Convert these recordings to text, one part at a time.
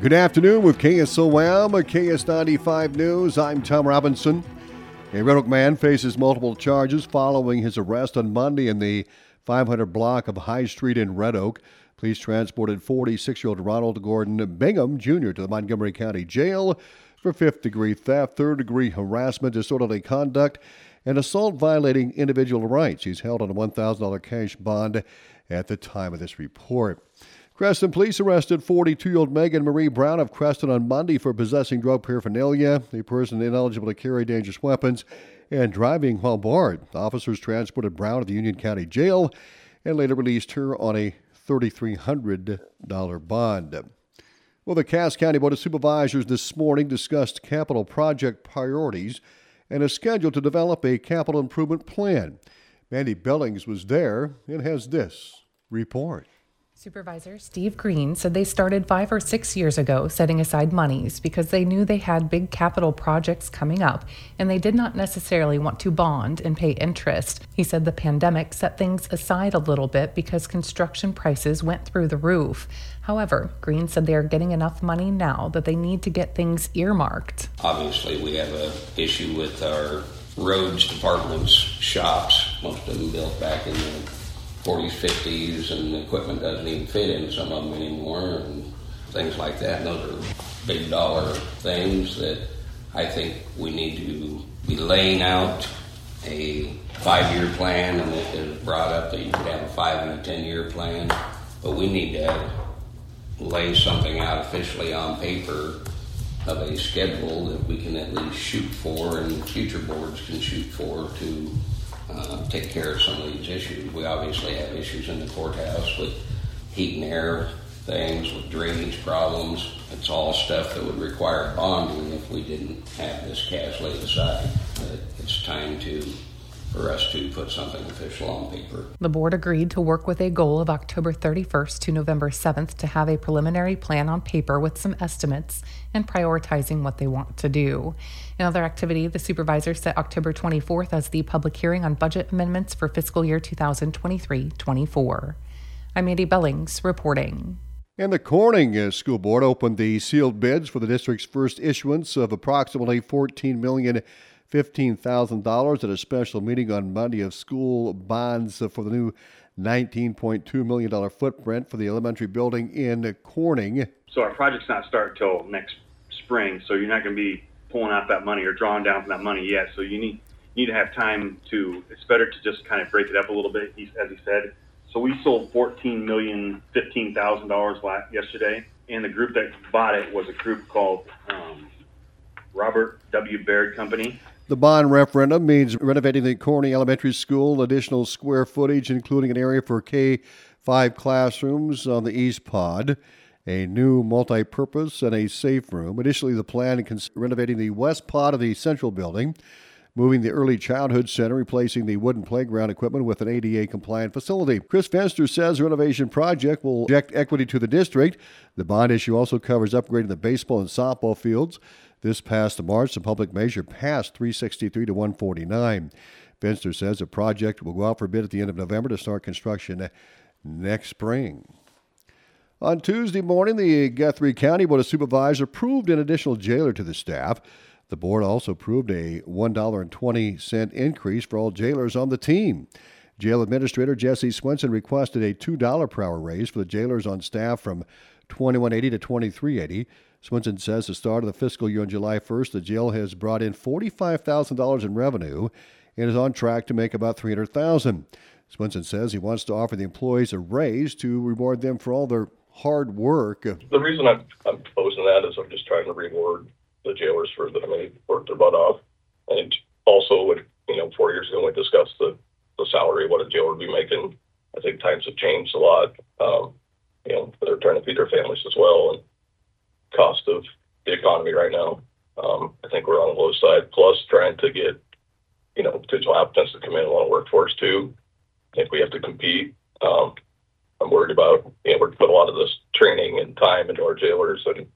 Good afternoon with KSOM, KS95 News. I'm Tom Robinson. A Red Oak man faces multiple charges following his arrest on Monday in the 500 block of High Street in Red Oak. Police transported 46 year old Ronald Gordon Bingham Jr. to the Montgomery County Jail for fifth degree theft, third degree harassment, disorderly conduct, and assault violating individual rights. He's held on a $1,000 cash bond at the time of this report. Creston police arrested 42 year old Megan Marie Brown of Creston on Monday for possessing drug paraphernalia, a person ineligible to carry dangerous weapons, and driving while barred. Officers transported Brown to the Union County Jail and later released her on a $3,300 bond. Well, the Cass County Board of Supervisors this morning discussed capital project priorities and is scheduled to develop a capital improvement plan. Mandy Billings was there and has this report. Supervisor Steve Green said they started five or six years ago setting aside monies because they knew they had big capital projects coming up and they did not necessarily want to bond and pay interest. He said the pandemic set things aside a little bit because construction prices went through the roof. However, Green said they are getting enough money now that they need to get things earmarked. Obviously, we have an issue with our roads department's shops, most of them built back in the 40s, 50s, and the equipment doesn't even fit in some of them anymore, and things like that. And those are big dollar things that I think we need to be laying out a five year plan, and it is brought up that you could have a five and a 10 year plan, but we need to lay something out officially on paper of a schedule that we can at least shoot for and future boards can shoot for to uh, take care of some of these issues. We obviously have issues in the courthouse with heat and air things, with drainage problems. It's all stuff that would require bonding if we didn't have this cash laid aside. But it's time to for us to put something official on paper. The board agreed to work with a goal of October 31st to November 7th to have a preliminary plan on paper with some estimates and prioritizing what they want to do. In other activity, the supervisor set October 24th as the public hearing on budget amendments for fiscal year 2023 24. I'm Andy Billings reporting. And the Corning School Board opened the sealed bids for the district's first issuance of approximately 14 million million $15,000 at a special meeting on Monday of school bonds for the new $19.2 million footprint for the elementary building in Corning. So our project's not start till next spring, so you're not going to be pulling out that money or drawing down from that money yet. So you need need to have time to. It's better to just kind of break it up a little bit, as he said. So we sold fourteen million fifteen thousand dollars yesterday, and the group that bought it was a group called um, Robert W. Baird Company. The bond referendum means renovating the Corning Elementary School, additional square footage, including an area for K 5 classrooms on the East Pod, a new multi purpose, and a safe room. Additionally, the plan is renovating the West Pod of the Central Building, moving the Early Childhood Center, replacing the wooden playground equipment with an ADA compliant facility. Chris Fenster says the renovation project will inject equity to the district. The bond issue also covers upgrading the baseball and softball fields. This past March, the public measure passed 363 to 149. Fenster says the project will go out for bid at the end of November to start construction next spring. On Tuesday morning, the Guthrie County Board of Supervisors approved an additional jailer to the staff. The board also approved a $1.20 increase for all jailers on the team. Jail Administrator Jesse Swenson requested a $2 per hour raise for the jailers on staff from 2180 to 2380. Swenson says the start of the fiscal year on July 1st, the jail has brought in $45,000 in revenue and is on track to make about 300,000. Swenson says he wants to offer the employees a raise to reward them for all their hard work. The reason I'm, I'm proposing that is I'm just trying to reward the jailers for the many worked their butt off. And also, you know, four years ago, we discussed the, the salary, what a jailer would be making. I think times have changed a lot. Um, you know, they're trying to feed their families as well. And cost of the economy right now. Um, I think we're on the low side. Plus, trying to get you know potential applicants to come in and want to work for us too. I think we have to compete. Um, I'm worried about you know we're put a lot of this training and time into our jailers, and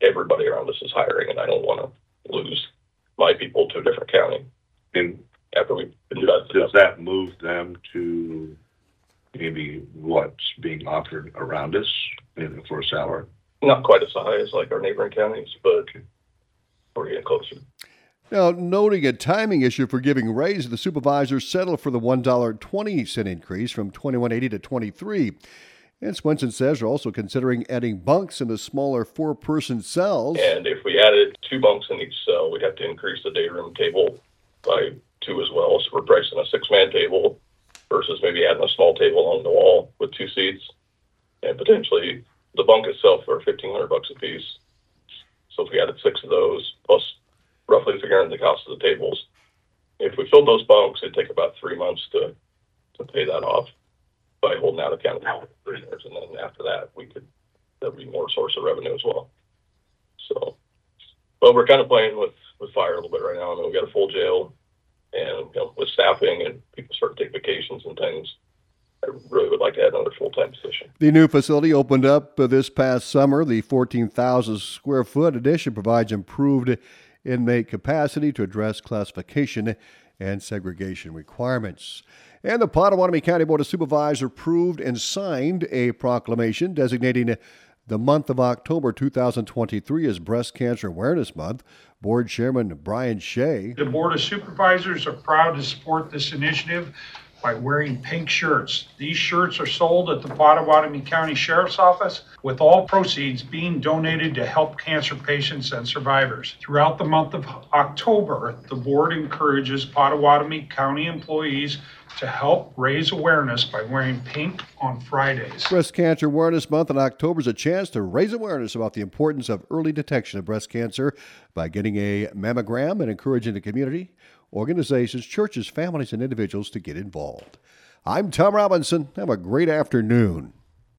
everybody around us is hiring, and I don't want to lose my people to a different county. And after we does, does that move them to maybe what's being offered around us in for a salary? Not quite as high as like our neighboring counties, but we're getting closer. Now, noting a timing issue for giving raises, the supervisors settled for the $1.20 increase from 21.80 to 23. And Swenson says they're also considering adding bunks in the smaller four-person cells. And if we added two bunks in each cell, we'd have to increase the day room table by two as well. So we're pricing a six-man table versus maybe adding a small table along the wall with two seats, and potentially the bunk itself are fifteen hundred bucks a piece. So if we added six of those, plus roughly figuring the cost of the tables, if we filled those bunks, it'd take about three months to to pay that off by holding out account for three years, and then after that, we could that'd be more source of revenue as well. So, but we're kind of playing with with fire a little bit right now. I mean, we got a full jail, and you know, with staffing and people start to take vacations and things, really would like to add another full time position. The new facility opened up uh, this past summer. The 14,000 square foot addition provides improved inmate capacity to address classification and segregation requirements. And the Pottawattamie County Board of Supervisors approved and signed a proclamation designating the month of October 2023 as Breast Cancer Awareness Month. Board Chairman Brian Shea. The Board of Supervisors are proud to support this initiative by wearing pink shirts. These shirts are sold at the Pottawattamie County Sheriff's Office, with all proceeds being donated to help cancer patients and survivors. Throughout the month of October, the board encourages Pottawattamie County employees to help raise awareness by wearing pink on Fridays. Breast Cancer Awareness Month in October is a chance to raise awareness about the importance of early detection of breast cancer by getting a mammogram and encouraging the community, organizations, churches, families, and individuals to get involved. I'm Tom Robinson. Have a great afternoon.